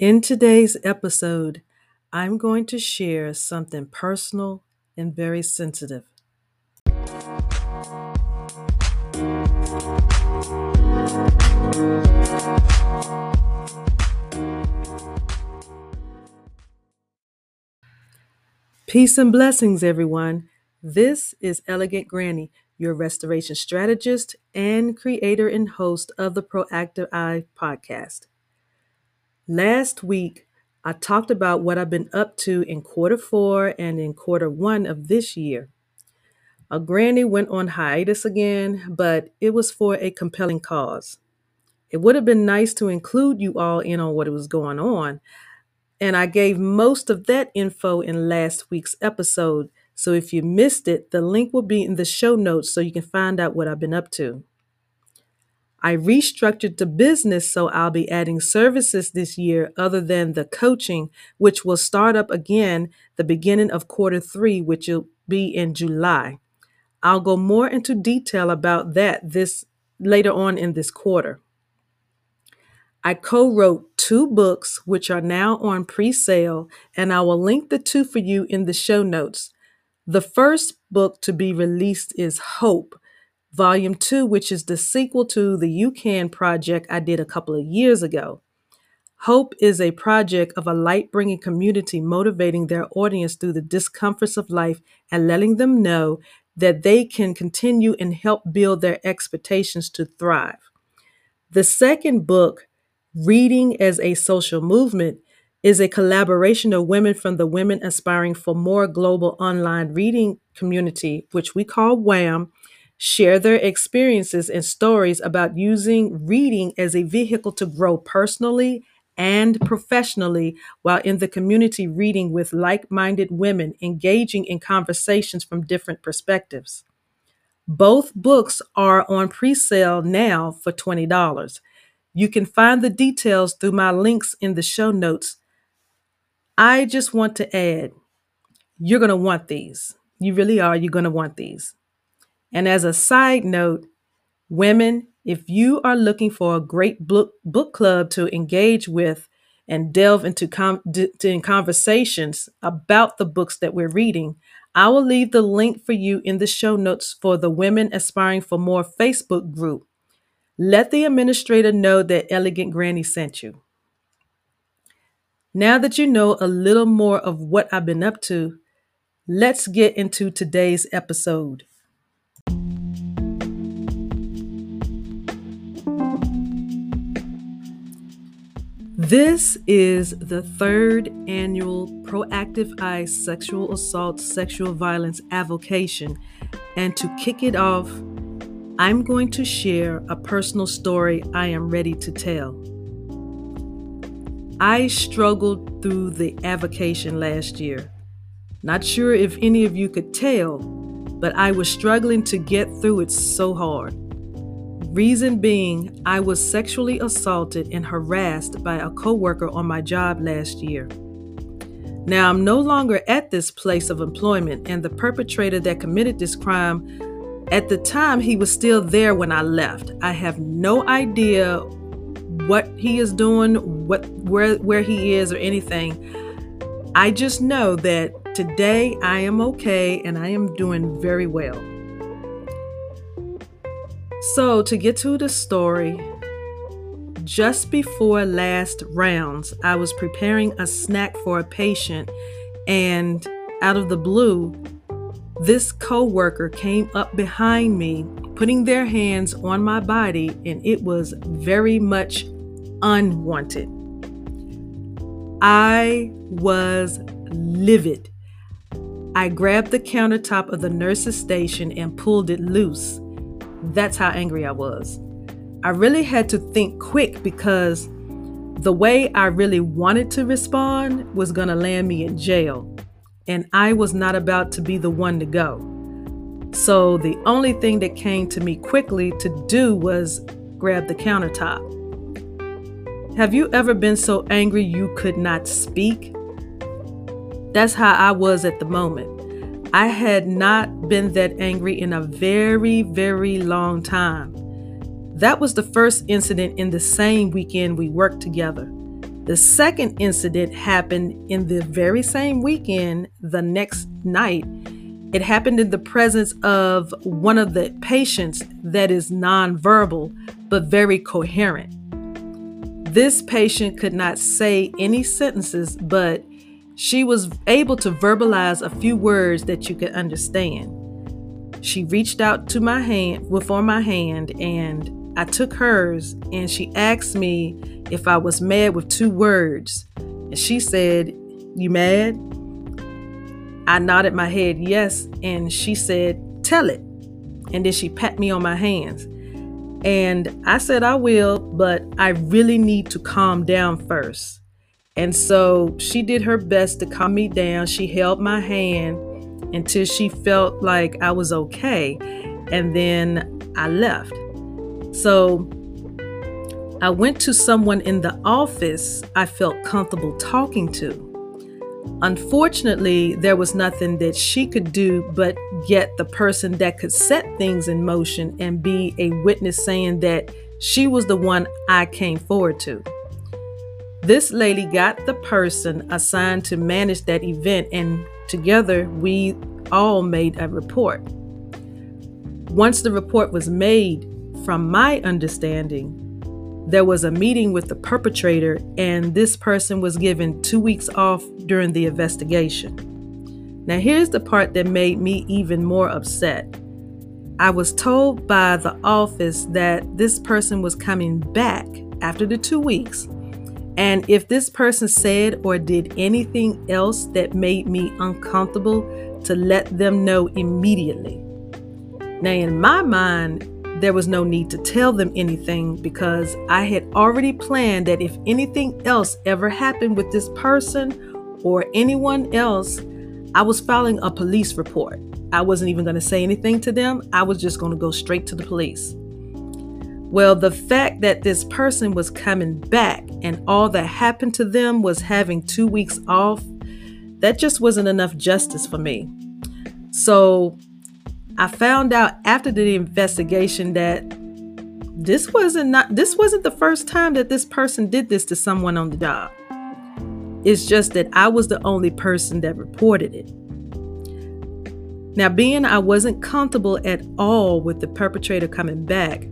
In today's episode, I'm going to share something personal and very sensitive. Peace and blessings, everyone. This is Elegant Granny, your restoration strategist and creator and host of the Proactive Eye podcast. Last week, I talked about what I've been up to in quarter four and in quarter one of this year. A granny went on hiatus again, but it was for a compelling cause. It would have been nice to include you all in on what was going on, and I gave most of that info in last week's episode. So if you missed it, the link will be in the show notes so you can find out what I've been up to. I restructured the business so I'll be adding services this year other than the coaching, which will start up again the beginning of quarter three, which will be in July. I'll go more into detail about that this later on in this quarter. I co wrote two books, which are now on pre sale, and I will link the two for you in the show notes. The first book to be released is Hope, Volume 2, which is the sequel to the You Can project I did a couple of years ago. Hope is a project of a light bringing community motivating their audience through the discomforts of life and letting them know that they can continue and help build their expectations to thrive. The second book, Reading as a Social Movement is a collaboration of women from the Women Aspiring for More Global Online Reading Community, which we call WAM, share their experiences and stories about using reading as a vehicle to grow personally and professionally while in the community reading with like minded women, engaging in conversations from different perspectives. Both books are on pre sale now for $20. You can find the details through my links in the show notes. I just want to add, you're going to want these. You really are. You're going to want these. And as a side note, women, if you are looking for a great book, book club to engage with and delve into com- d- in conversations about the books that we're reading, I will leave the link for you in the show notes for the Women Aspiring for More Facebook group. Let the administrator know that Elegant Granny sent you. Now that you know a little more of what I've been up to, let's get into today's episode. This is the third annual Proactive Eye Sexual Assault Sexual Violence Avocation. And to kick it off, I'm going to share a personal story I am ready to tell. I struggled through the avocation last year. Not sure if any of you could tell, but I was struggling to get through it so hard. Reason being, I was sexually assaulted and harassed by a coworker on my job last year. Now, I'm no longer at this place of employment, and the perpetrator that committed this crime at the time, he was still there when I left. I have no idea what he is doing, what where where he is or anything. I just know that today I am okay and I am doing very well. So, to get to the story, just before last rounds, I was preparing a snack for a patient and out of the blue, this coworker came up behind me, putting their hands on my body, and it was very much unwanted. I was livid. I grabbed the countertop of the nurse's station and pulled it loose. That's how angry I was. I really had to think quick because the way I really wanted to respond was going to land me in jail and I was not about to be the one to go. So the only thing that came to me quickly to do was grab the countertop. Have you ever been so angry you could not speak? That's how I was at the moment. I had not been that angry in a very, very long time. That was the first incident in the same weekend we worked together. The second incident happened in the very same weekend, the next night. It happened in the presence of one of the patients that is nonverbal but very coherent. This patient could not say any sentences, but she was able to verbalize a few words that you could understand. She reached out to my hand, before my hand, and I took hers and she asked me if I was mad with two words. And she said, You mad? I nodded my head yes, and she said, Tell it. And then she pat me on my hands. And I said, I will, but I really need to calm down first. And so she did her best to calm me down. She held my hand until she felt like I was okay. And then I left. So I went to someone in the office I felt comfortable talking to. Unfortunately, there was nothing that she could do but get the person that could set things in motion and be a witness saying that she was the one I came forward to. This lady got the person assigned to manage that event, and together we all made a report. Once the report was made, from my understanding, there was a meeting with the perpetrator, and this person was given two weeks off during the investigation. Now, here's the part that made me even more upset. I was told by the office that this person was coming back after the two weeks, and if this person said or did anything else that made me uncomfortable, to let them know immediately. Now, in my mind, there was no need to tell them anything because I had already planned that if anything else ever happened with this person or anyone else, I was filing a police report. I wasn't even going to say anything to them, I was just going to go straight to the police. Well, the fact that this person was coming back and all that happened to them was having two weeks off, that just wasn't enough justice for me. So I found out after the investigation that this wasn't not this wasn't the first time that this person did this to someone on the job. It's just that I was the only person that reported it. Now, being I wasn't comfortable at all with the perpetrator coming back,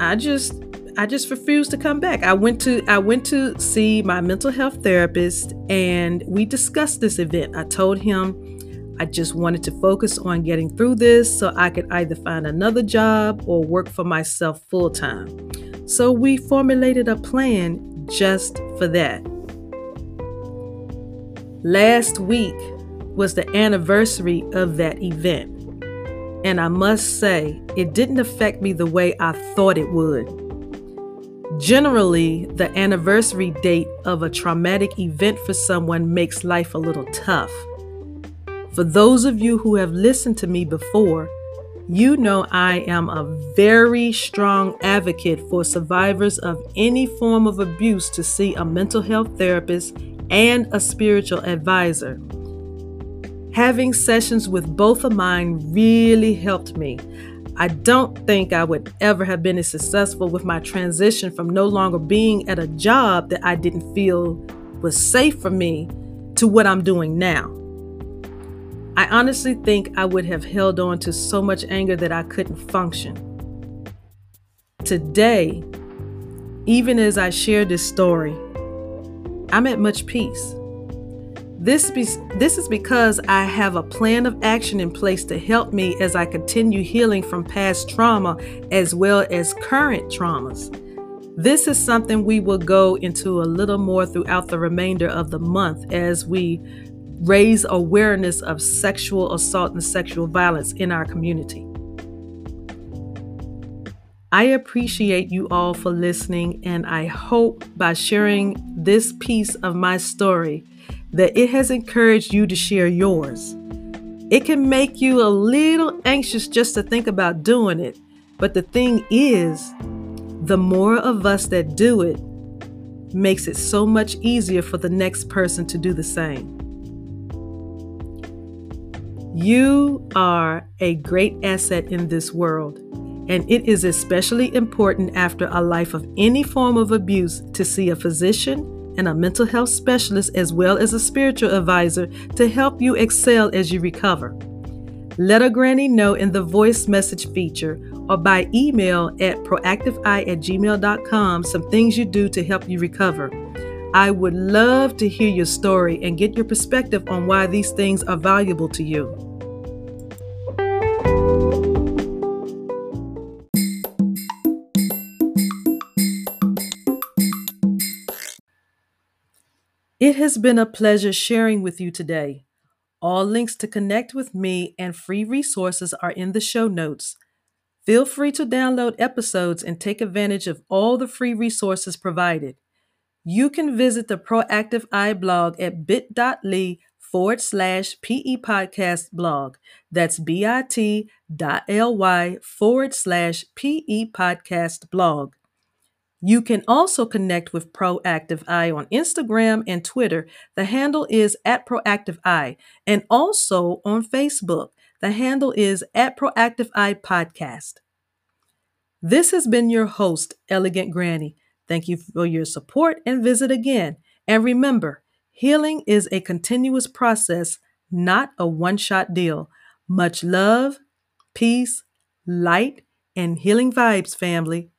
I just I just refused to come back. I went to I went to see my mental health therapist and we discussed this event. I told him I just wanted to focus on getting through this so I could either find another job or work for myself full time. So we formulated a plan just for that. Last week was the anniversary of that event. And I must say, it didn't affect me the way I thought it would. Generally, the anniversary date of a traumatic event for someone makes life a little tough. For those of you who have listened to me before, you know I am a very strong advocate for survivors of any form of abuse to see a mental health therapist and a spiritual advisor. Having sessions with both of mine really helped me. I don't think I would ever have been as successful with my transition from no longer being at a job that I didn't feel was safe for me to what I'm doing now. I honestly think I would have held on to so much anger that I couldn't function. Today, even as I share this story, I'm at much peace. This, be, this is because I have a plan of action in place to help me as I continue healing from past trauma as well as current traumas. This is something we will go into a little more throughout the remainder of the month as we raise awareness of sexual assault and sexual violence in our community. I appreciate you all for listening, and I hope by sharing this piece of my story that it has encouraged you to share yours. It can make you a little anxious just to think about doing it, but the thing is, the more of us that do it makes it so much easier for the next person to do the same. You are a great asset in this world, and it is especially important after a life of any form of abuse to see a physician and a mental health specialist as well as a spiritual advisor to help you excel as you recover. Let a granny know in the voice message feature or by email at proactiveeye at gmail.com some things you do to help you recover. I would love to hear your story and get your perspective on why these things are valuable to you. It has been a pleasure sharing with you today. All links to connect with me and free resources are in the show notes. Feel free to download episodes and take advantage of all the free resources provided. You can visit the Proactive Eye blog at bit.ly forward slash PE podcast blog. That's bit.ly forward slash PE podcast blog. You can also connect with Proactive Eye on Instagram and Twitter. The handle is at Proactive Eye, and also on Facebook. The handle is at Proactive Eye Podcast. This has been your host, Elegant Granny. Thank you for your support and visit again. And remember, healing is a continuous process, not a one shot deal. Much love, peace, light, and healing vibes, family.